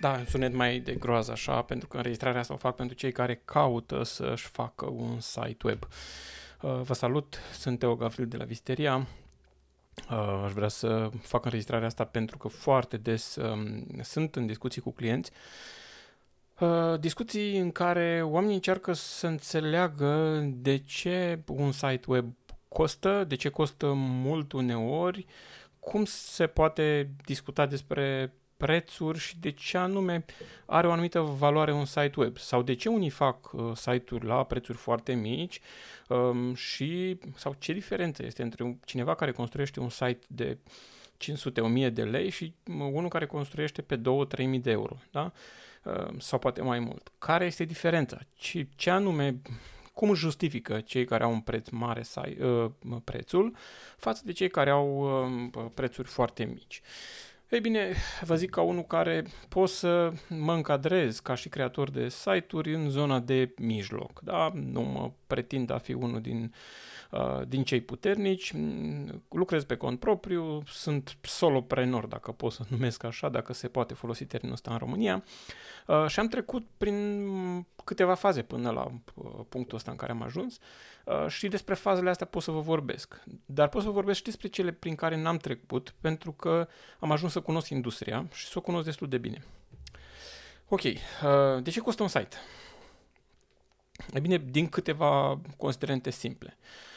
Da, un sunet mai de groază așa, pentru că înregistrarea asta o fac pentru cei care caută să-și facă un site web. Uh, vă salut, sunt Teo Gavril de la Visteria. Uh, aș vrea să fac înregistrarea asta pentru că foarte des um, sunt în discuții cu clienți Uh, discuții în care oamenii încearcă să înțeleagă de ce un site web costă, de ce costă mult uneori, cum se poate discuta despre prețuri și de ce anume are o anumită valoare un site web sau de ce unii fac uh, site-uri la prețuri foarte mici um, și sau ce diferență este între un, cineva care construiește un site de 500-1000 de lei și unul care construiește pe 2-3000 de euro. Da? Uh, sau poate mai mult. Care este diferența? Ce, ce anume, cum justifică cei care au un preț mare sai, uh, prețul față de cei care au uh, prețuri foarte mici? Ei bine, vă zic ca unul care pot să mă încadrez ca și creator de site-uri în zona de mijloc. Da? Nu mă pretind a fi unul din uh, Uh, din cei puternici, mm, lucrez pe cont propriu, sunt soloprenor, dacă pot să numesc așa, dacă se poate folosi termenul ăsta în România, uh, și am trecut prin câteva faze până la uh, punctul ăsta în care am ajuns și despre fazele astea pot să vă vorbesc. Dar pot să vă vorbesc și despre cele prin care n-am trecut, pentru că am ajuns să cunosc industria și să o cunosc destul de bine. Ok, de ce costă un site? E bine, din câteva considerente simple. Uh,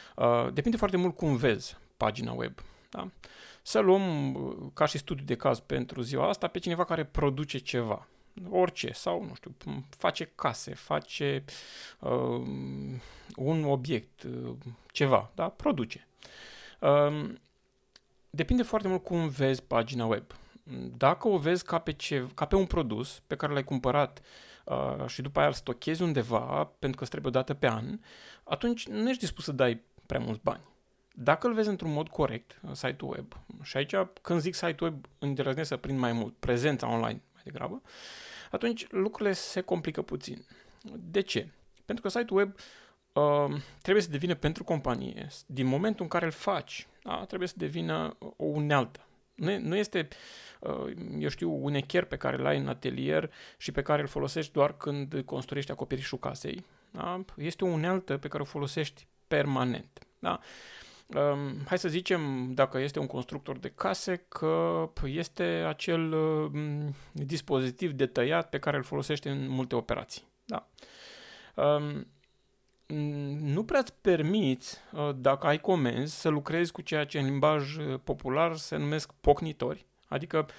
depinde foarte mult cum vezi pagina web. Da? Să luăm uh, ca și studiu de caz pentru ziua asta pe cineva care produce ceva. Orice, sau, nu știu, face case, face uh, un obiect, uh, ceva, da? Produce. Uh, depinde foarte mult cum vezi pagina web. Dacă o vezi ca pe, ce, ca pe un produs pe care l-ai cumpărat uh, și după aia îl stochezi undeva pentru că îți trebuie o dată pe an, atunci nu ești dispus să dai prea mulți bani. Dacă îl vezi într-un mod corect, site-ul web, și aici când zic site web îndrăznesc să prind mai mult, prezența online mai degrabă, atunci lucrurile se complică puțin. De ce? Pentru că site-ul web uh, trebuie să devină pentru companie, din momentul în care îl faci, da, trebuie să devină o unealtă. Nu, nu este, uh, eu știu, un echer pe care îl ai în atelier și pe care îl folosești doar când construiești acoperișul casei. Da? Este o unealtă pe care o folosești permanent. Da? Um, hai să zicem, dacă este un constructor de case, că este acel um, dispozitiv detaliat pe care îl folosește în multe operații. Da. Um, nu prea îți permiți, uh, dacă ai comenzi, să lucrezi cu ceea ce în limbaj uh, popular se numesc pocnitori, adică uh,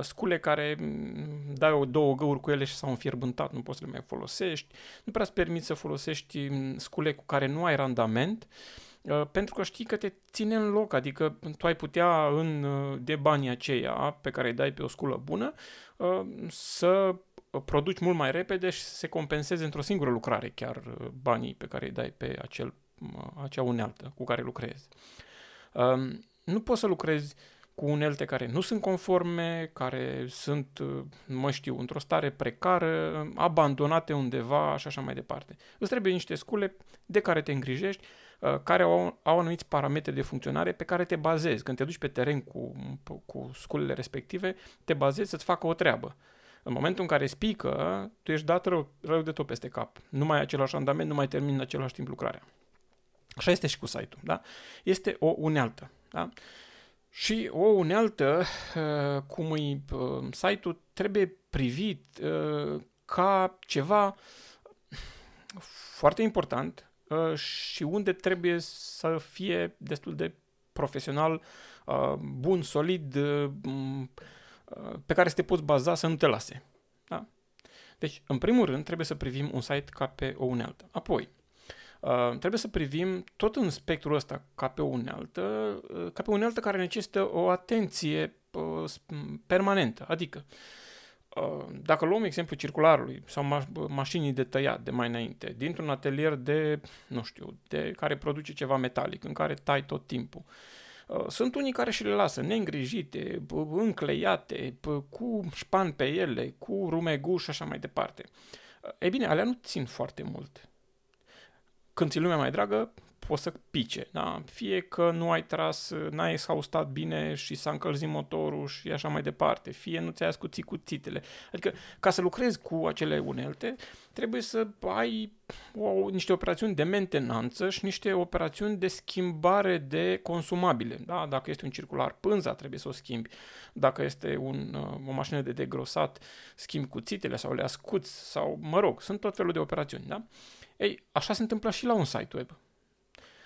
scule care mm, dai două găuri cu ele și s-au înfierbântat, nu poți să le mai folosești, nu prea îți permiți să folosești mm, scule cu care nu ai randament, uh, pentru că știi că te ține în loc, adică tu ai putea în, uh, de banii aceia pe care îi dai pe o sculă bună să produci mult mai repede și să se compenseze într-o singură lucrare chiar banii pe care îi dai pe acel, acea unealtă cu care lucrezi. Nu poți să lucrezi cu unelte care nu sunt conforme, care sunt, uh, mă știu, într-o stare precară, abandonate undeva și așa mai departe. Îți trebuie niște scule de care te îngrijești, uh, care au, au anumiți parametri de funcționare pe care te bazezi. Când te duci pe teren cu, cu sculele respective, te bazezi să-ți facă o treabă. În momentul în care spică, tu ești dat rău, rău de tot peste cap. Nu mai ai același andament, nu mai termini în același timp lucrarea. Așa este și cu site-ul. Da? Este o unealtă. Da? Și o unealtă, uh, cum e uh, site-ul, trebuie privit uh, ca ceva foarte important și unde trebuie să fie destul de profesional, bun, solid, pe care să te poți baza să nu te lase. Da? Deci, în primul rând, trebuie să privim un site ca pe o unealtă. Apoi, Uh, trebuie să privim tot în spectrul ăsta ca pe o unealtă, uh, ca pe o unealtă care necesită o atenție uh, permanentă. Adică, uh, dacă luăm exemplu circularului sau ma- mașinii de tăiat de mai înainte, dintr-un atelier de, nu știu, de care produce ceva metalic, în care tai tot timpul, uh, sunt unii care și le lasă neîngrijite, încleiate, cu șpan pe ele, cu rumeguș și așa mai departe. Uh, ei bine, alea nu țin foarte mult când ți lumea mai dragă, poți să pice. Da? Fie că nu ai tras, n-ai exhaustat bine și s-a încălzit motorul și așa mai departe, fie nu ți-ai ascuțit cuțitele. Adică ca să lucrezi cu acele unelte, trebuie să ai o, niște operațiuni de mentenanță și niște operațiuni de schimbare de consumabile. Da? Dacă este un circular, pânza trebuie să o schimbi. Dacă este un, o mașină de degrosat, schimbi cuțitele sau le ascuți sau, mă rog, sunt tot felul de operațiuni. Da? Ei, așa se întâmplă și la un site web.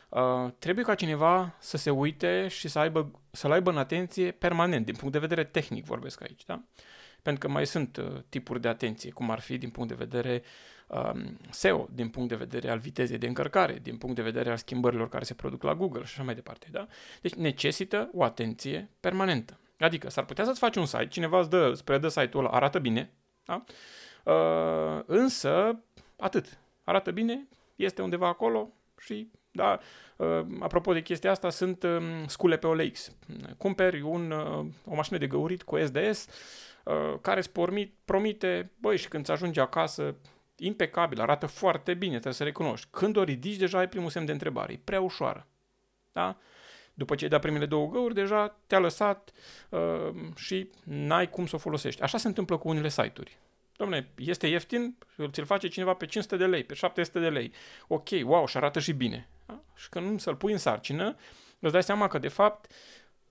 Uh, trebuie ca cineva să se uite și să aibă, să-l aibă în atenție permanent, din punct de vedere tehnic vorbesc aici, da? Pentru că mai sunt uh, tipuri de atenție, cum ar fi din punct de vedere um, SEO, din punct de vedere al vitezei de încărcare, din punct de vedere al schimbărilor care se produc la Google și așa mai departe, da? Deci necesită o atenție permanentă. Adică s-ar putea să-ți faci un site, cineva îți dă, spre dă site-ul ăla, arată bine, da? Uh, însă, atât arată bine, este undeva acolo și, da, uh, apropo de chestia asta, sunt um, scule pe OLX. Cumperi un, uh, o mașină de găurit cu SDS uh, care îți promite, băi, și când ți ajunge acasă, impecabil, arată foarte bine, trebuie să recunoști. Când o ridici, deja ai primul semn de întrebare, e prea ușoară. Da? După ce ai dat primele două găuri, deja te-a lăsat uh, și n-ai cum să o folosești. Așa se întâmplă cu unele site-uri. Domne, este ieftin, ți-l face cineva pe 500 de lei, pe 700 de lei. Ok, wow, și arată și bine. Da? Și când nu să-l pui în sarcină, îți dai seama că, de fapt,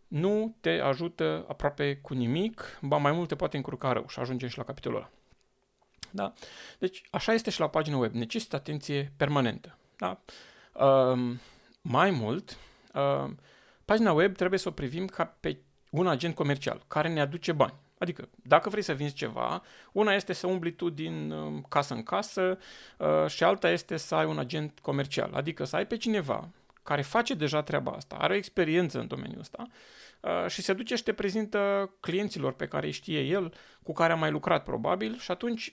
nu te ajută aproape cu nimic, ba mai mult te poate încurca rău și ajungem și la capitolul ăla. Da? Deci, așa este și la pagina web. Necesită atenție permanentă. Da? Uh, mai mult, uh, pagina web trebuie să o privim ca pe un agent comercial care ne aduce bani. Adică, dacă vrei să vinzi ceva, una este să umbli tu din um, casă în casă uh, și alta este să ai un agent comercial. Adică să ai pe cineva care face deja treaba asta, are o experiență în domeniul ăsta uh, și se duce și te prezintă clienților pe care îi știe el, cu care a mai lucrat probabil și atunci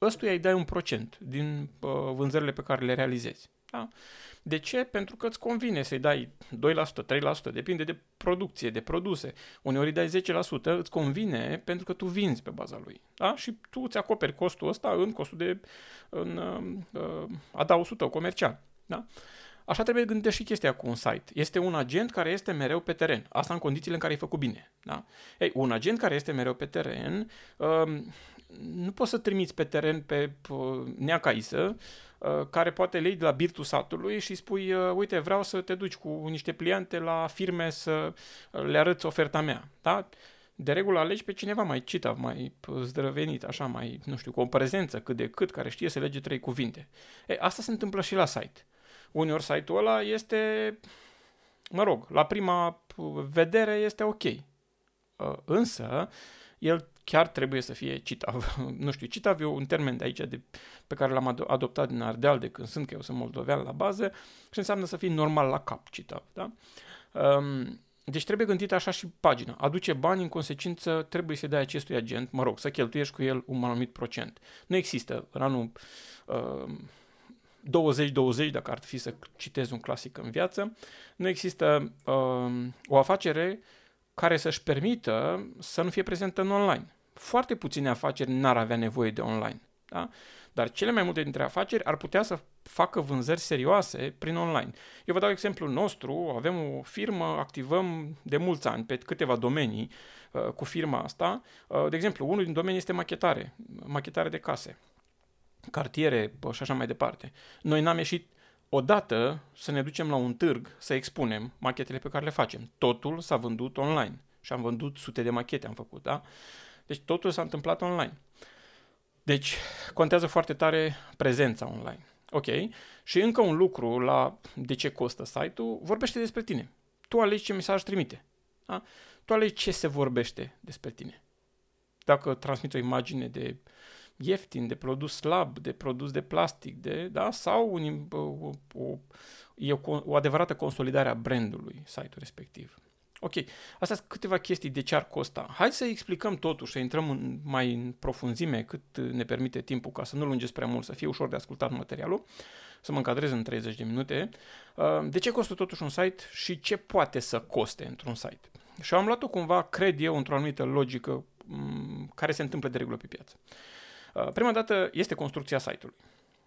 ăstuia îi dai un procent din uh, vânzările pe care le realizezi. Da? De ce? Pentru că îți convine să-i dai 2%, 3%, depinde de producție, de produse. Uneori îi dai 10%, îți convine pentru că tu vinzi pe baza lui. Da? Și tu îți acoperi costul ăsta în costul de în, uh, uh adausul tău comercial. Da? Așa trebuie gândită și chestia cu un site. Este un agent care este mereu pe teren. Asta în condițiile în care ai făcut bine. Da? Ei, un agent care este mereu pe teren, uh, nu poți să trimiți pe teren pe uh, neacaisă, Uh, care poate lei de la birtul satului și spui, uh, uite, vreau să te duci cu niște pliante la firme să le arăți oferta mea. Da? De regulă alegi pe cineva mai cita, mai zdrăvenit, așa, mai, nu știu, cu o prezență cât de cât, care știe să lege trei cuvinte. E, asta se întâmplă și la site. Uneori site-ul ăla este, mă rog, la prima vedere este ok. Uh, însă, el chiar trebuie să fie citav. nu știu, citav e un termen de aici de, pe care l-am ad- adoptat din Ardeal de când sunt, că eu sunt moldovean la bază și înseamnă să fii normal la cap citav. Da? Um, deci trebuie gândit așa și pagina. Aduce bani, în consecință trebuie să dai acestui agent, mă rog, să cheltuiești cu el un anumit procent. Nu există în anul uh, 20-20, dacă ar fi să citez un clasic în viață, nu există uh, o afacere care să-și permită să nu fie prezentă în online foarte puține afaceri n-ar avea nevoie de online. Da? Dar cele mai multe dintre afaceri ar putea să facă vânzări serioase prin online. Eu vă dau exemplul nostru, avem o firmă, activăm de mulți ani pe câteva domenii uh, cu firma asta. Uh, de exemplu, unul din domenii este machetare, machetare de case, cartiere uh, și așa mai departe. Noi n-am ieșit odată să ne ducem la un târg să expunem machetele pe care le facem. Totul s-a vândut online și am vândut sute de machete, am făcut, da? Deci totul s-a întâmplat online. Deci contează foarte tare prezența online. Ok? Și încă un lucru la de ce costă site-ul, vorbește despre tine. Tu alegi ce mesaj trimite. Da? Tu alegi ce se vorbește despre tine. Dacă transmiți o imagine de ieftin, de produs slab, de produs de plastic, de, da? sau un, o, o, e o, o adevărată consolidare a brandului site-ul respectiv. Ok, astea sunt câteva chestii de ce ar costa. Hai să explicăm totuși, să intrăm în, mai în profunzime cât ne permite timpul ca să nu lungesc prea mult, să fie ușor de ascultat materialul, să mă încadrez în 30 de minute. Uh, de ce costă totuși un site și ce poate să coste într-un site? Și am luat-o cumva, cred eu, într-o anumită logică mm, care se întâmplă de regulă pe piață. Uh, prima dată este construcția site-ului.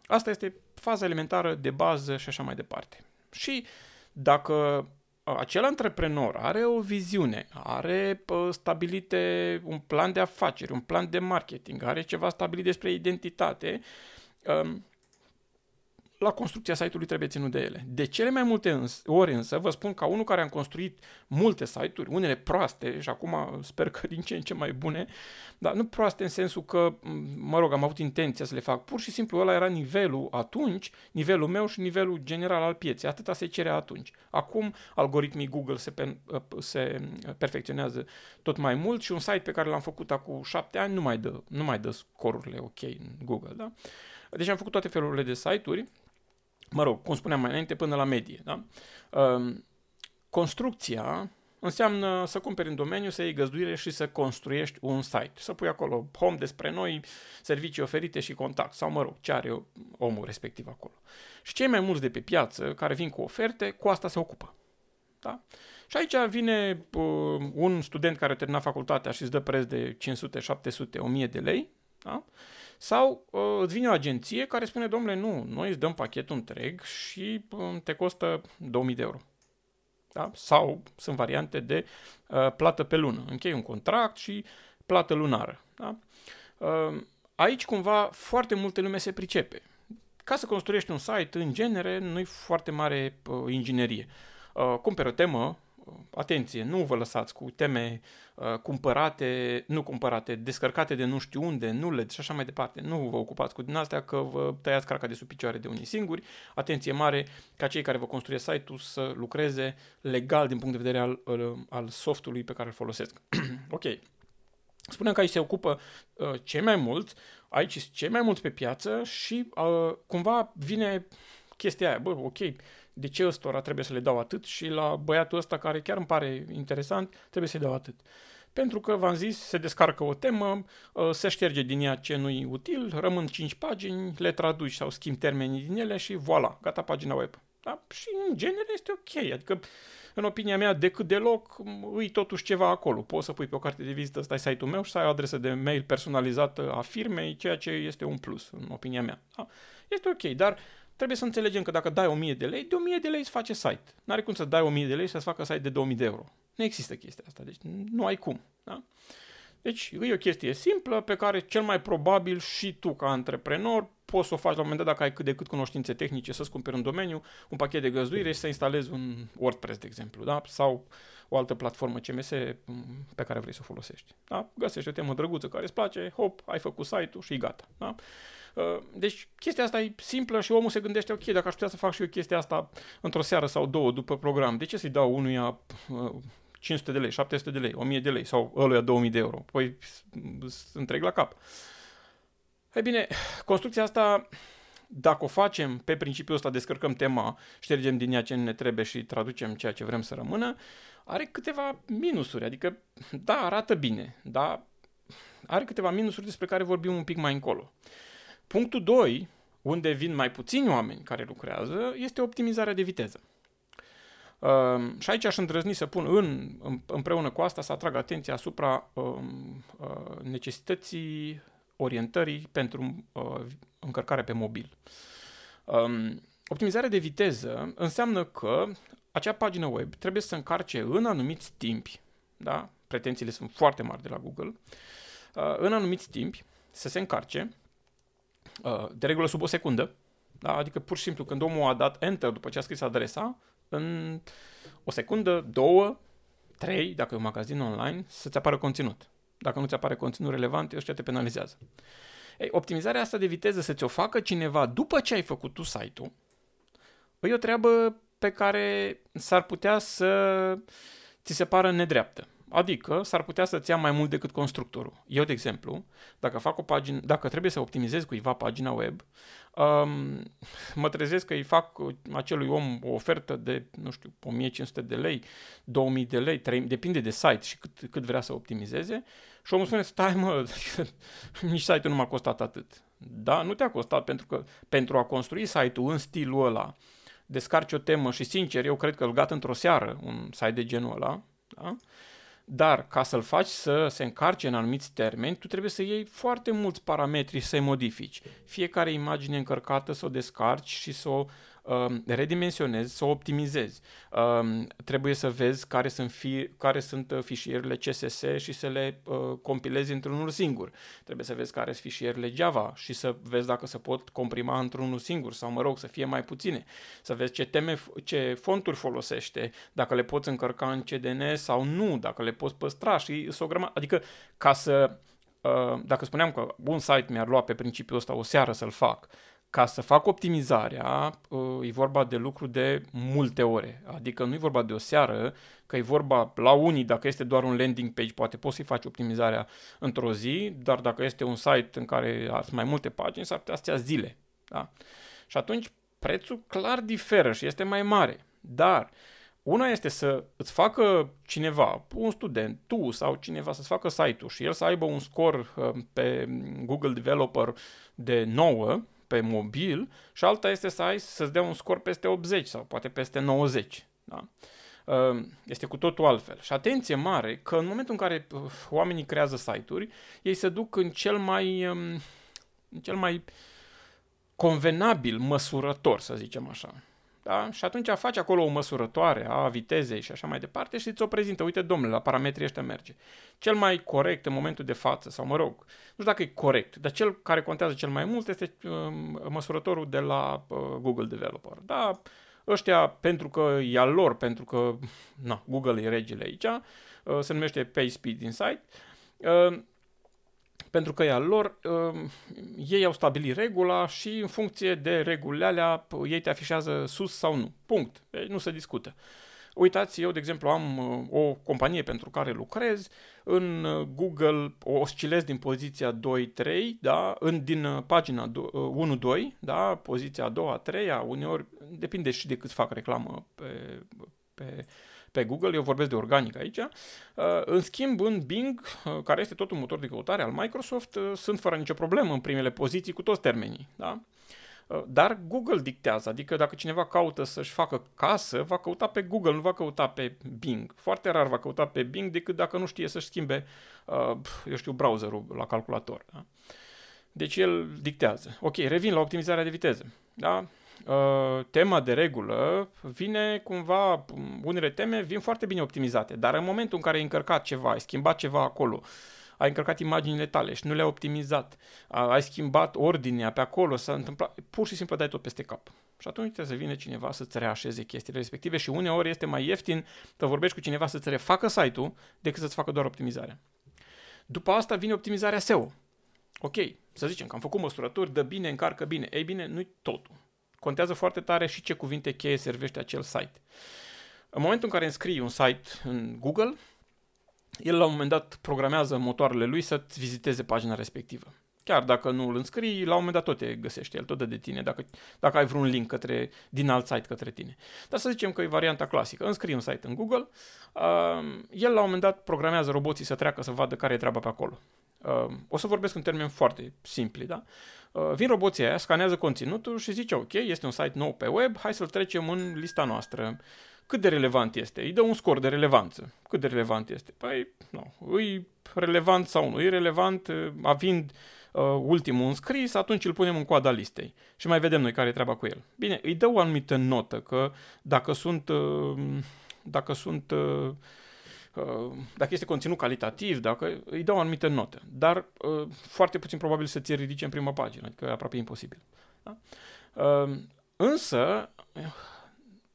Asta este faza elementară de bază și așa mai departe. Și dacă acel antreprenor are o viziune, are stabilite un plan de afaceri, un plan de marketing, are ceva stabilit despre identitate, um, la construcția site-ului trebuie ținut de ele. De cele mai multe îns- ori însă, vă spun ca unul care am construit multe site-uri, unele proaste și acum sper că din ce în ce mai bune, dar nu proaste în sensul că, mă rog, am avut intenția să le fac. Pur și simplu ăla era nivelul atunci, nivelul meu și nivelul general al pieței. Atâta se cerea atunci. Acum algoritmii Google se, pe, se perfecționează tot mai mult și un site pe care l-am făcut acum șapte ani nu mai dă, nu mai dă scorurile ok în Google, da? Deci am făcut toate felurile de site-uri mă rog, cum spuneam mai înainte, până la medie. Da? Um, construcția înseamnă să cumperi în domeniu, să iei găzduire și să construiești un site. Să pui acolo home despre noi, servicii oferite și contact, sau mă rog, ce are omul respectiv acolo. Și cei mai mulți de pe piață care vin cu oferte, cu asta se ocupă. Da? Și aici vine uh, un student care termina facultatea și îți dă preț de 500, 700, 1000 de lei, da? Sau uh, îți vine o agenție care spune, domnule, nu, noi îți dăm pachetul întreg și uh, te costă 2000 de euro. Da? Sau sunt variante de uh, plată pe lună. Închei un contract și plată lunară. Da? Uh, aici cumva foarte multe lume se pricepe. Ca să construiești un site, în genere, nu e foarte mare uh, inginerie. Uh, cumperi o temă, atenție, nu vă lăsați cu teme uh, cumpărate, nu cumpărate, descărcate de nu știu unde, nu și așa mai departe. Nu vă ocupați cu din astea că vă tăiați craca de sub picioare de unii singuri. Atenție mare ca cei care vă construiesc site-ul să lucreze legal din punct de vedere al, al, al softului pe care îl folosesc. ok. Spunem că aici se ocupă uh, cei mai mulți, aici sunt cei mai mulți pe piață și uh, cumva vine chestia aia, bă, ok, de ce ăstora trebuie să le dau atât și la băiatul ăsta care chiar îmi pare interesant trebuie să-i dau atât. Pentru că, v-am zis, se descarcă o temă, ă, se șterge din ea ce nu-i util, rămân 5 pagini, le traduci sau schimbi termenii din ele și voilà, gata pagina web. Da? Și în genere este ok, adică în opinia mea, decât deloc, îi totuși ceva acolo. Poți să pui pe o carte de vizită, stai site-ul meu și să ai o adresă de mail personalizată a firmei, ceea ce este un plus, în opinia mea. Da? Este ok, dar trebuie să înțelegem că dacă dai 1000 de lei, de 1000 de lei îți face site. N-are cum să dai 1000 de lei și să-ți facă site de 2000 de euro. Nu există chestia asta, deci nu ai cum. Da? Deci e o chestie simplă pe care cel mai probabil și tu ca antreprenor poți să o faci la un moment dat dacă ai cât de cât cunoștințe tehnice să-ți cumperi în domeniu un pachet de găzduire și să instalezi un WordPress, de exemplu, da? sau o altă platformă CMS pe care vrei să o folosești. Da? Găsești o temă drăguță care îți place, hop, ai făcut site-ul și gata. Da? Uh, deci chestia asta e simplă și omul se gândește, ok, dacă aș putea să fac și eu chestia asta într-o seară sau două după program, de ce să-i dau unuia 500 uh, de lei, 700 de lei, 1000 de lei sau ăluia 2000 de euro? Păi întreg la cap. Ei bine, construcția asta, dacă o facem pe principiul ăsta, descărcăm tema, ștergem din ea ce ne trebuie și traducem ceea ce vrem să rămână, are câteva minusuri. Adică, da, arată bine, dar are câteva minusuri despre care vorbim un pic mai încolo. Punctul 2, unde vin mai puțini oameni care lucrează, este optimizarea de viteză. Uh, și aici aș îndrăzni să pun în, împreună cu asta să atrag atenția asupra uh, uh, necesității orientării pentru uh, încărcare pe mobil. Um, optimizarea de viteză înseamnă că acea pagină web trebuie să încarce în anumiți timpi, da? pretențiile sunt foarte mari de la Google, uh, în anumiți timpi să se încarce Uh, de regulă sub o secundă, da? adică pur și simplu când omul a dat Enter după ce a scris adresa, în o secundă, două, trei, dacă e un magazin online, să-ți apară conținut. Dacă nu ți apare conținut relevant, ăștia te penalizează. Ei, optimizarea asta de viteză să ți-o facă cineva după ce ai făcut tu site-ul, e o treabă pe care s-ar putea să ți se pară nedreaptă. Adică s-ar putea să-ți ia mai mult decât constructorul. Eu, de exemplu, dacă fac o pagină, dacă trebuie să optimizez cuiva pagina web, um, mă trezesc că îi fac acelui om o ofertă de, nu știu, 1500 de lei, 2000 de lei, 3, depinde de site și cât, cât vrea să optimizeze și omul spune, stai mă, nici site-ul nu m-a costat atât. Da, nu te-a costat pentru că pentru a construi site-ul în stilul ăla, descarci o temă și sincer, eu cred că îl gat într-o seară un site de genul ăla, da? Dar ca să-l faci să se încarce în anumiți termeni, tu trebuie să iei foarte mulți parametri și să-i modifici. Fiecare imagine încărcată să o descarci și să o um, redimensionezi, să o optimizezi. Um, trebuie să vezi care sunt, fi, care sunt uh, fișierele CSS și să le uh, compilezi într-unul singur. Trebuie să vezi care sunt fișierele Java și să vezi dacă se pot comprima într-unul singur sau, mă rog, să fie mai puține. Să vezi ce teme, ce fonturi folosește, dacă le poți încărca în CDN sau nu, dacă le poți păstra și să o grămadă. Adică, ca să Uh, dacă spuneam că un site mi-ar lua pe principiul ăsta o seară să-l fac, ca să fac optimizarea, uh, e vorba de lucru de multe ore. Adică nu e vorba de o seară, că e vorba la unii, dacă este doar un landing page, poate poți să-i faci optimizarea într-o zi, dar dacă este un site în care sunt mai multe pagini, s-ar putea să zile. Da? Și atunci prețul clar diferă și este mai mare. Dar uh, una este să îți facă cineva, un student, tu sau cineva să-ți facă site-ul și el să aibă un scor uh, pe Google Developer de 9 pe mobil și alta este să ai să-ți dea un scor peste 80 sau poate peste 90. Da? Uh, este cu totul altfel. Și atenție mare că în momentul în care uh, oamenii creează site-uri, ei se duc în cel mai, um, în cel mai convenabil măsurător, să zicem așa. Da? Și atunci faci acolo o măsurătoare a vitezei și așa mai departe și ți-o prezintă. Uite, domnule, la parametrii ăștia merge. Cel mai corect în momentul de față, sau mă rog, nu știu dacă e corect, dar cel care contează cel mai mult este uh, măsurătorul de la uh, Google Developer. Da, ăștia, pentru că e al lor, pentru că na, Google e regele aici, uh, se numește PageSpeed Insight, uh, pentru că e al lor, uh, ei au stabilit regula și în funcție de regulile alea, ei te afișează sus sau nu. Punct. Deci nu se discută. Uitați, eu, de exemplu, am uh, o companie pentru care lucrez, în uh, Google oscilez din poziția 2-3, da, în, din uh, pagina 1-2, da, poziția a doua, a treia, uneori, depinde și de cât fac reclamă pe, pe pe Google, eu vorbesc de organic aici. Uh, în schimb, în Bing, uh, care este tot un motor de căutare al Microsoft, uh, sunt fără nicio problemă în primele poziții cu toți termenii. Da? Dar Google dictează, adică dacă cineva caută să-și facă casă, va căuta pe Google, nu va căuta pe Bing. Foarte rar va căuta pe Bing decât dacă nu știe să-și schimbe, eu știu, browserul la calculator. Da? Deci el dictează. Ok, revin la optimizarea de viteză. Da? Uh, tema de regulă vine cumva, unele teme vin foarte bine optimizate, dar în momentul în care ai încărcat ceva, ai schimbat ceva acolo, ai încărcat imaginile tale și nu le-ai optimizat, ai schimbat ordinea pe acolo, s-a întâmplat, pur și simplu dai tot peste cap. Și atunci trebuie să vină cineva să-ți reașeze chestiile respective și uneori este mai ieftin să vorbești cu cineva să-ți refacă site-ul decât să-ți facă doar optimizarea. După asta vine optimizarea SEO. Ok, să zicem că am făcut măsurături, dă bine, încarcă bine. Ei bine, nu-i totul contează foarte tare și ce cuvinte cheie servește acel site. În momentul în care înscrii un site în Google, el la un moment dat programează motoarele lui să-ți viziteze pagina respectivă. Chiar dacă nu îl înscrii, la un moment dat tot te găsește, el tot dă de tine, dacă, dacă ai vreun link către, din alt site către tine. Dar să zicem că e varianta clasică. Înscrii un site în Google, uh, el la un moment dat programează roboții să treacă să vadă care e treaba pe acolo. Uh, o să vorbesc în termeni foarte simpli, da? Uh, vin roboții aia, scanează conținutul și zice, ok, este un site nou pe web, hai să-l trecem în lista noastră. Cât de relevant este? Îi dă un scor de relevanță. Cât de relevant este? Păi, nu, îi relevant sau nu, e relevant, uh, avind uh, ultimul înscris, atunci îl punem în coada listei și mai vedem noi care e treaba cu el. Bine, îi dă o anumită notă, că dacă sunt, uh, dacă sunt uh, dacă este conținut calitativ, dacă îi dau o anumită notă. Dar uh, foarte puțin probabil să ți ridice în prima pagină, adică e aproape imposibil. Da? Uh, însă,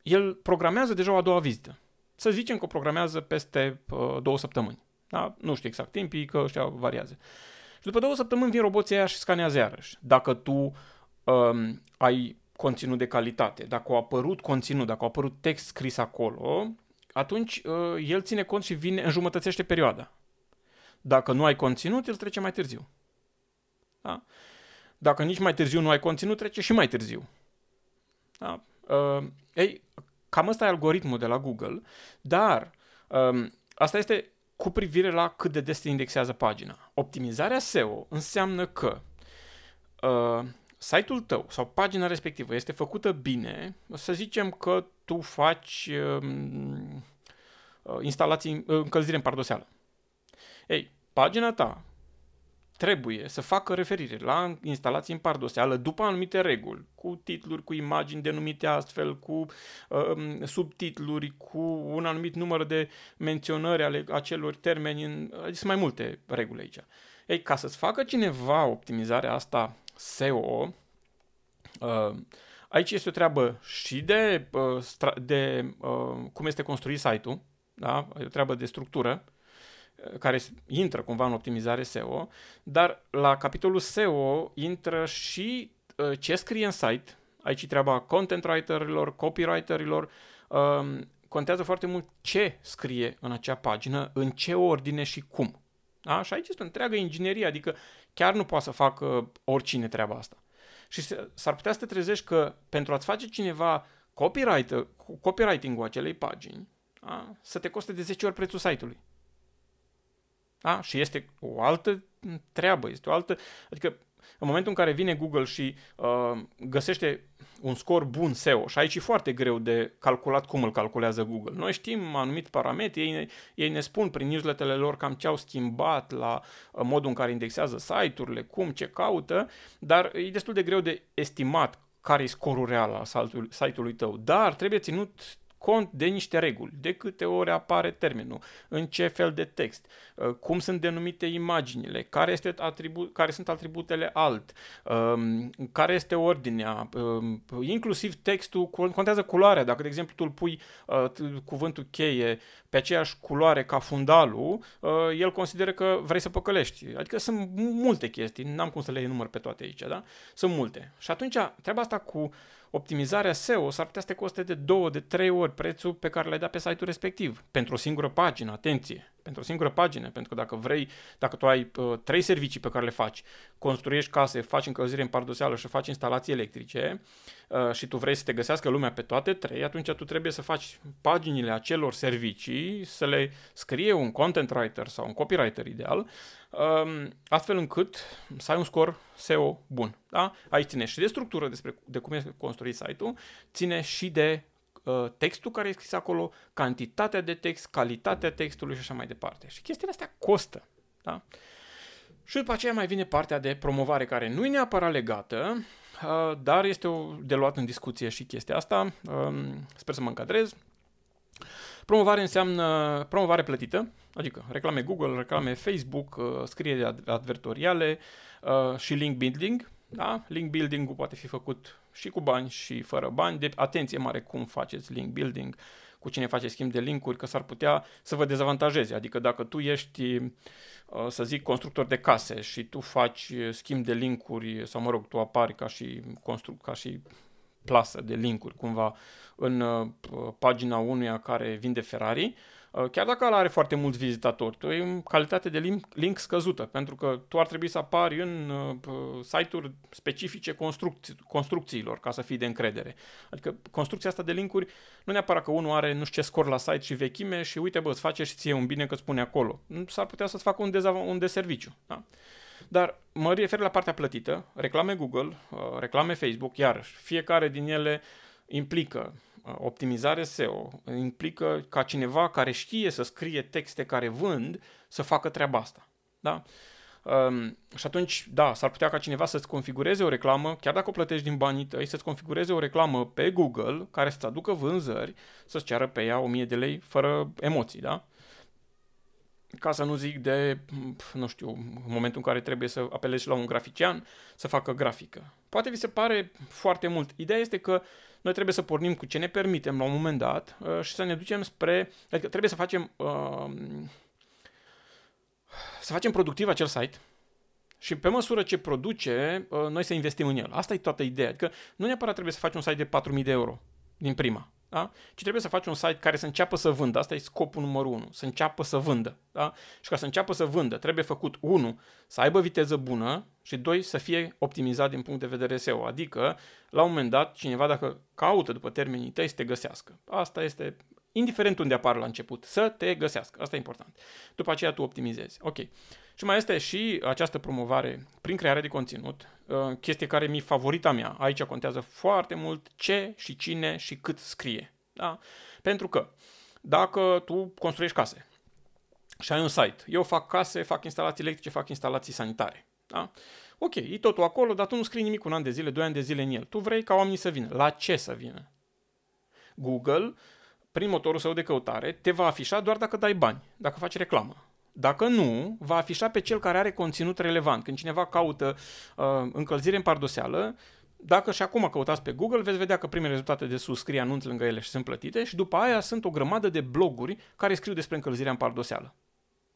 el programează deja o a doua vizită. Să zicem că o programează peste uh, două săptămâni. Da? Nu știu exact timpii, că ăștia variază. Și după două săptămâni vin roboții aia și scanează iarăși. Dacă tu um, ai conținut de calitate, dacă a apărut conținut, dacă a apărut text scris acolo, atunci uh, el ține cont și vine, înjumătățește perioada. Dacă nu ai conținut, el trece mai târziu. Da? Dacă nici mai târziu nu ai conținut, trece și mai târziu. Da? Uh, ei, cam ăsta e algoritmul de la Google, dar um, asta este cu privire la cât de des se indexează pagina. Optimizarea SEO înseamnă că uh, site-ul tău sau pagina respectivă este făcută bine, să zicem că tu faci um, uh, instalații, uh, încălzire în pardoseală. Ei, pagina ta trebuie să facă referire la instalații în pardoseală după anumite reguli, cu titluri, cu imagini denumite astfel, cu uh, subtitluri, cu un anumit număr de menționări ale acelor termeni, în, adică sunt mai multe reguli aici. Ei, ca să-ți facă cineva optimizarea asta SEO, uh, aici este o treabă și de, uh, de uh, cum este construit site-ul, da? e o treabă de structură, care intră cumva în optimizare SEO, dar la capitolul SEO intră și uh, ce scrie în site, aici treaba content writerilor, copywriterilor, um, contează foarte mult ce scrie în acea pagină, în ce ordine și cum. Da? Și aici este o întreagă inginerie, adică chiar nu poate să facă oricine treaba asta. Și s-ar putea să te trezești că pentru a-ți face cineva copywriter, copywriting-ul acelei pagini, da? să te coste de 10 ori prețul site-ului. Da? Și este o altă treabă, este o altă... Adică în momentul în care vine Google și uh, găsește un scor bun SEO, și aici e foarte greu de calculat cum îl calculează Google. Noi știm anumit parametri, ei ne, ei ne spun prin newsletterele lor cam ce au schimbat la uh, modul în care indexează site-urile, cum, ce caută, dar e destul de greu de estimat care e scorul real al site-ului tău. Dar trebuie ținut cont de niște reguli, de câte ori apare termenul, în ce fel de text, uh, cum sunt denumite imaginile, care, este atribu- care sunt atributele alt, um, care este ordinea, um, inclusiv textul, contează culoarea, dacă de exemplu tu îl pui uh, cuvântul cheie pe aceeași culoare ca fundalul, uh, el consideră că vrei să păcălești. Adică sunt multe chestii, n-am cum să le enumăr pe toate aici, da? Sunt multe. Și atunci treaba asta cu optimizarea SEO s-ar putea să te coste de 2, de 3 ori prețul pe care l-ai dat pe site-ul respectiv. Pentru o singură pagină, atenție, pentru o singură pagină, pentru că dacă vrei, dacă tu ai uh, trei servicii pe care le faci, construiești case, faci încălzire în pardoseală și faci instalații electrice uh, și tu vrei să te găsească lumea pe toate trei, atunci tu trebuie să faci paginile acelor servicii, să le scrie un content writer sau un copywriter ideal, um, astfel încât să ai un scor SEO bun. Da? Aici ține și de structură despre de cum este construit site-ul, ține și de uh, textul care e scris acolo, cantitatea de text, calitatea textului și așa mai departe. Și chestiile astea costă. Da? Și după aceea mai vine partea de promovare care nu e neapărat legată, uh, dar este o, de luat în discuție și chestia asta. Uh, sper să mă încadrez. Promovare înseamnă promovare plătită, adică reclame Google, reclame Facebook, uh, scriere advertoriale uh, și link building. Da? Link building-ul poate fi făcut și cu bani și fără bani. De atenție mare cum faceți link building, cu cine faceți schimb de linkuri, că s-ar putea să vă dezavantajeze. Adică dacă tu ești, uh, să zic, constructor de case și tu faci schimb de linkuri, sau mă rog, tu apari ca și, constru- ca și plasă de linkuri cumva în uh, pagina unuia care vinde Ferrari, uh, chiar dacă ăla are foarte mulți vizitatori, tu ai o calitate de link, link scăzută, pentru că tu ar trebui să apari în uh, site-uri specifice construcți, construcțiilor ca să fii de încredere. Adică construcția asta de linkuri nu neapărat că unul are nu știu ce scor la site și vechime și uite bă, îți face și ție un bine că spune acolo. S-ar putea să-ți facă un, dezav- un deserviciu. Da? Dar mă refer la partea plătită, reclame Google, uh, reclame Facebook, iarăși, fiecare din ele implică uh, optimizare SEO, implică ca cineva care știe să scrie texte care vând să facă treaba asta. Da? Um, și atunci, da, s-ar putea ca cineva să-ți configureze o reclamă, chiar dacă o plătești din banii tăi, să-ți configureze o reclamă pe Google care să-ți aducă vânzări, să-ți ceară pe ea 1000 de lei fără emoții, da? ca să nu zic de, nu știu, în momentul în care trebuie să apelezi la un grafician să facă grafică. Poate vi se pare foarte mult. Ideea este că noi trebuie să pornim cu ce ne permitem la un moment dat uh, și să ne ducem spre, adică trebuie să facem uh, să facem productiv acel site și pe măsură ce produce, uh, noi să investim în el. Asta e toată ideea. Adică nu neapărat trebuie să faci un site de 4.000 de euro din prima da? ci trebuie să faci un site care să înceapă să vândă. Asta e scopul numărul unu, să înceapă să vândă. Da? Și ca să înceapă să vândă, trebuie făcut, unu, să aibă viteză bună și doi, să fie optimizat din punct de vedere SEO. Adică, la un moment dat, cineva dacă caută după termenii tăi să te găsească. Asta este indiferent unde apar la început, să te găsească. Asta e important. După aceea tu optimizezi. Ok. Și mai este și această promovare prin creare de conținut, uh, chestie care mi favorita mea. Aici contează foarte mult ce și cine și cât scrie. Da? Pentru că dacă tu construiești case, și ai un site. Eu fac case, fac instalații electrice, fac instalații sanitare. Da? Ok, e totul acolo, dar tu nu scrii nimic un an de zile, doi ani de zile în el. Tu vrei ca oamenii să vină. La ce să vină? Google, prin motorul său de căutare, te va afișa doar dacă dai bani, dacă faci reclamă. Dacă nu, va afișa pe cel care are conținut relevant. Când cineva caută uh, încălzire în pardoseală, dacă și acum căutați pe Google, veți vedea că primele rezultate de sus scrie anunț lângă ele și sunt plătite și după aia sunt o grămadă de bloguri care scriu despre încălzirea în pardoseală.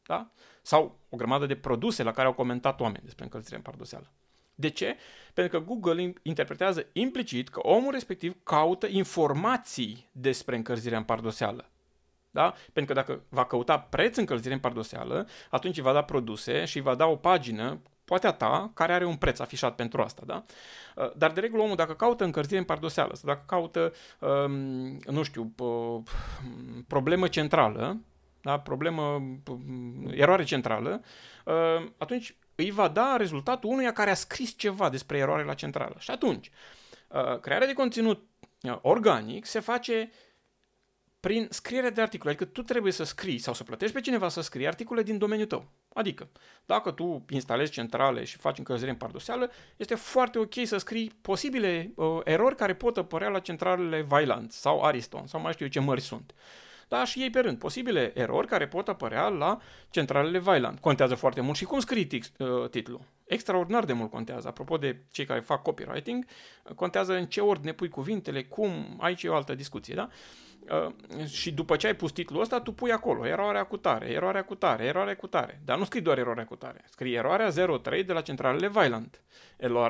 Da? Sau o grămadă de produse la care au comentat oameni despre încălzirea în pardoseală. De ce? Pentru că Google interpretează implicit că omul respectiv caută informații despre încălzirea în pardoseală. Da? Pentru că dacă va căuta preț încălzire în pardoseală, atunci îi va da produse și îi va da o pagină poate a ta, care are un preț afișat pentru asta, da? Uh, dar de regulă omul dacă caută încălzire în pardoseală sau dacă caută, um, nu știu, problemă centrală, da? problemă, eroare centrală, uh, atunci îi va da rezultatul unuia care a scris ceva despre eroare la centrală. Și atunci, uh, crearea de conținut organic se face prin scrierea de articole. Adică tu trebuie să scrii sau să plătești pe cineva să scrie articole din domeniul tău. Adică, dacă tu instalezi centrale și faci încălzire în pardoseală, este foarte ok să scrii posibile uh, erori care pot apărea la centralele Vailand sau Ariston sau mai știu eu ce mări sunt. Da, și ei pe rând. Posibile erori care pot apărea la centralele Vailand. Contează foarte mult și cum scrii tit- uh, titlul. Extraordinar de mult contează. Apropo de cei care fac copywriting, contează în ce ordine pui cuvintele, cum, aici e o altă discuție, da? Uh, Uh, și după ce ai pus titlul ăsta, tu pui acolo eroarea cu tare, eroarea cu tare, eroarea cu tare. Dar nu scrii doar eroarea cu tare. Scrii eroarea 03 de la centralele Vailand,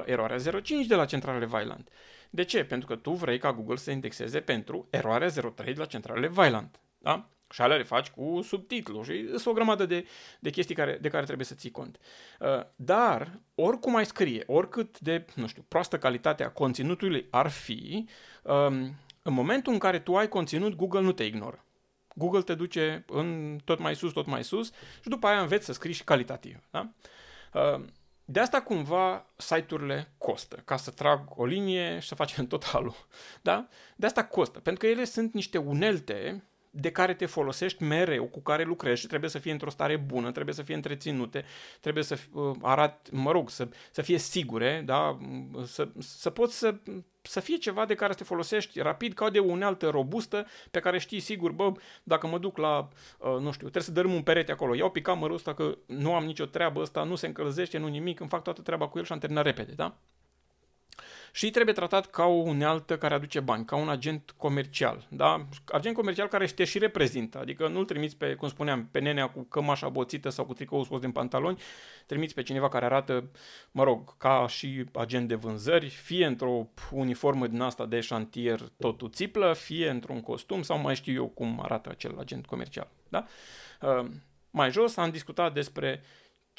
eroarea 05 de la centralele Vailand. De ce? Pentru că tu vrei ca Google să indexeze pentru eroarea 03 de la centralele Vailand. Da? Și alea le faci cu subtitlu și sunt o grămadă de, de chestii care, de care trebuie să ții cont. Uh, dar, oricum ai scrie, oricât de, nu știu, proastă calitatea conținutului ar fi, um, în momentul în care tu ai conținut, Google nu te ignoră. Google te duce în tot mai sus, tot mai sus și după aia înveți să scrii și calitativ. Da? Uh, de asta cumva site-urile costă, ca să trag o linie și să facem totalul. Da? De asta costă, pentru că ele sunt niște unelte de care te folosești mereu, cu care lucrezi și trebuie să fie într-o stare bună, trebuie să fie întreținute, trebuie să uh, arat, mă rog, să, să fie sigure, da? să, să poți să, să fie ceva de care să te folosești rapid ca de o unealtă robustă pe care știi sigur, bă, dacă mă duc la, uh, nu știu, trebuie să dărâm un perete acolo, iau pe camerul ăsta că nu am nicio treabă ăsta, nu se încălzește, nu nimic, îmi fac toată treaba cu el și am terminat repede, da? Și trebuie tratat ca o unealtă care aduce bani, ca un agent comercial. Da? Agent comercial care te și reprezintă, adică nu-l trimiți pe, cum spuneam, pe nenea cu cămașa boțită sau cu tricoul scos din pantaloni, trimiți pe cineva care arată, mă rog, ca și agent de vânzări, fie într-o uniformă din asta de șantier totul țiplă, fie într-un costum sau mai știu eu cum arată acel agent comercial. Da? Uh, mai jos am discutat despre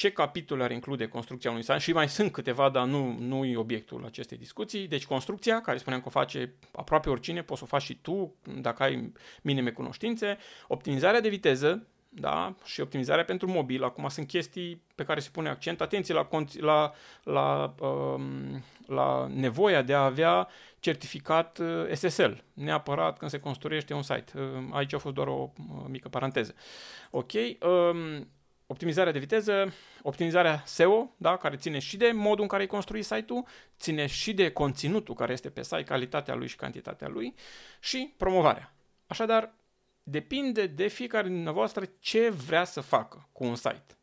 ce capitole ar include construcția unui site și mai sunt câteva, dar nu, nu e obiectul acestei discuții. Deci construcția, care spuneam că o face aproape oricine, poți să o faci și tu dacă ai minime cunoștințe, optimizarea de viteză, da? și optimizarea pentru mobil. Acum sunt chestii pe care se pune accent. Atenție la, la, la, um, la nevoia de a avea certificat uh, SSL, neapărat când se construiește un site. Uh, aici a fost doar o uh, mică paranteză. Ok, um, optimizarea de viteză, optimizarea SEO, da, care ține și de modul în care ai construit site-ul, ține și de conținutul care este pe site, calitatea lui și cantitatea lui și promovarea. Așadar, depinde de fiecare dintre voastră ce vrea să facă cu un site.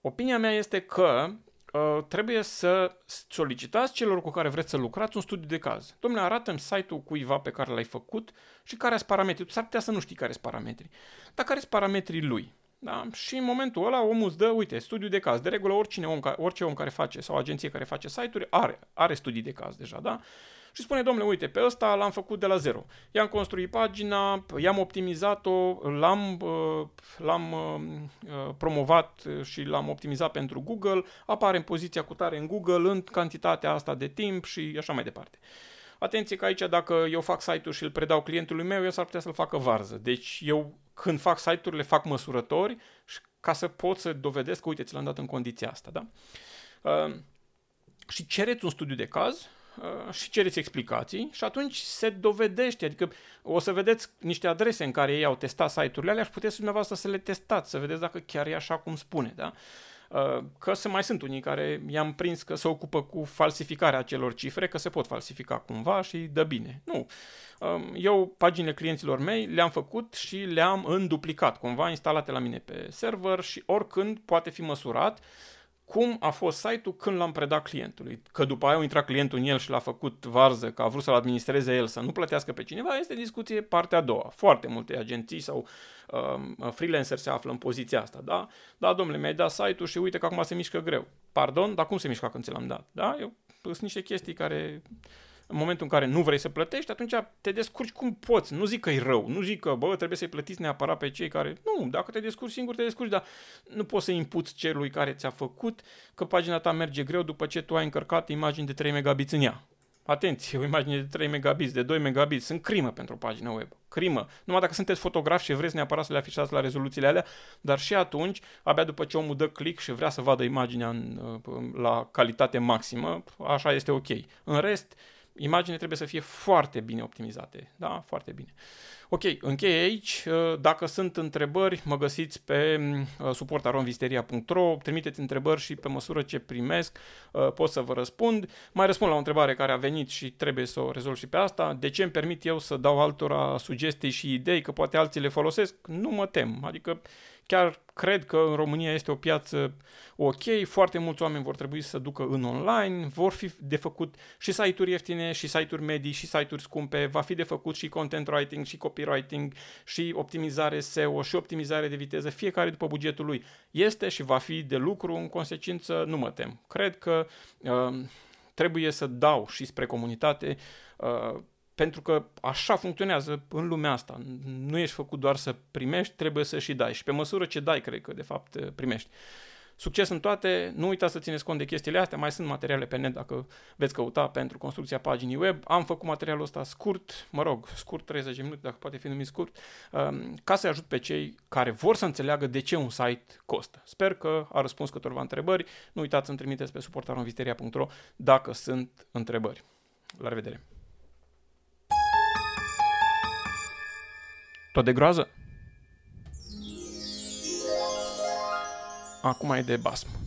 Opinia mea este că uh, trebuie să solicitați celor cu care vreți să lucrați un studiu de caz. Domnule, arată-mi site-ul cuiva pe care l-ai făcut și care sunt parametrii. Tu s-ar putea să nu știi care sunt parametrii. Dar care sunt parametrii lui? Da? Și în momentul ăla omul îți dă, uite, studiu de caz. De regulă oricine om, orice om care face sau agenție care face site-uri are, are studii de caz deja, da? Și spune, domnule, uite, pe ăsta l-am făcut de la zero. I-am construit pagina, i-am optimizat-o, l-am, uh, l-am uh, uh, promovat și l-am optimizat pentru Google, apare în poziția cu tare în Google în cantitatea asta de timp și așa mai departe. Atenție că aici dacă eu fac site-ul și îl predau clientului meu, eu s-ar putea să-l facă varză. Deci eu când fac site-urile fac măsurători ca să pot să dovedesc că uite ți l-am dat în condiția asta. Da? Uh, și cereți un studiu de caz uh, și cereți explicații și atunci se dovedește, adică o să vedeți niște adrese în care ei au testat site-urile alea și puteți dumneavoastră să le testați, să vedeți dacă chiar e așa cum spune, da? Uh, că se mai sunt unii care i-am prins că se ocupă cu falsificarea acelor cifre, că se pot falsifica cumva și dă bine. Nu. Um, eu paginile clienților mei le-am făcut și le-am înduplicat, cumva instalate la mine pe server și oricând poate fi măsurat cum a fost site-ul când l-am predat clientului. Că după aia a intrat clientul în el și l-a făcut varză, că a vrut să-l administreze el, să nu plătească pe cineva, este discuție partea a doua. Foarte multe agenții sau uh, freelancer se află în poziția asta, da? Da, domnule, mi-ai dat site-ul și uite că acum se mișcă greu. Pardon, dar cum se mișcă când ți l-am dat? Da? Eu, sunt niște chestii care în momentul în care nu vrei să plătești, atunci te descurci cum poți. Nu zic că e rău, nu zic că, bă, trebuie să-i plătiți neapărat pe cei care... Nu, dacă te descurci singur, te descurci, dar nu poți să impuți celui care ți-a făcut că pagina ta merge greu după ce tu ai încărcat imagini de 3 megabits în ea. Atenție, o imagine de 3 megabits, de 2 megabits, sunt crimă pentru o pagină web. Crimă. Numai dacă sunteți fotograf și vreți neapărat să le afișați la rezoluțiile alea, dar și atunci, abia după ce omul dă click și vrea să vadă imaginea în, la calitate maximă, așa este ok. În rest, imagine trebuie să fie foarte bine optimizate. Da? Foarte bine. Ok, încheie aici. Uh, dacă sunt întrebări, mă găsiți pe uh, suportaronvisteria.ro, trimiteți întrebări și pe măsură ce primesc uh, pot să vă răspund. Mai răspund la o întrebare care a venit și trebuie să o rezolv și pe asta. De ce îmi permit eu să dau altora sugestii și idei, că poate alții le folosesc? Nu mă tem. Adică Chiar cred că în România este o piață ok, foarte mulți oameni vor trebui să ducă în online, vor fi de făcut și site-uri ieftine, și site-uri medii, și site-uri scumpe, va fi de făcut și content writing, și copywriting, și optimizare SEO, și optimizare de viteză, fiecare după bugetul lui. Este și va fi de lucru, în consecință nu mă tem. Cred că uh, trebuie să dau și spre comunitate uh, pentru că așa funcționează în lumea asta. Nu ești făcut doar să primești, trebuie să și dai. Și pe măsură ce dai, cred că de fapt primești. Succes în toate, nu uitați să țineți cont de chestiile astea, mai sunt materiale pe net dacă veți căuta pentru construcția paginii web. Am făcut materialul ăsta scurt, mă rog, scurt 30 minute, dacă poate fi numit scurt, um, ca să ajut pe cei care vor să înțeleagă de ce un site costă. Sper că a răspuns câtorva întrebări. Nu uitați să-mi trimiteți pe suportaronvisteria.ro dacă sunt întrebări. La revedere! Tot de groază? Acum e de basm.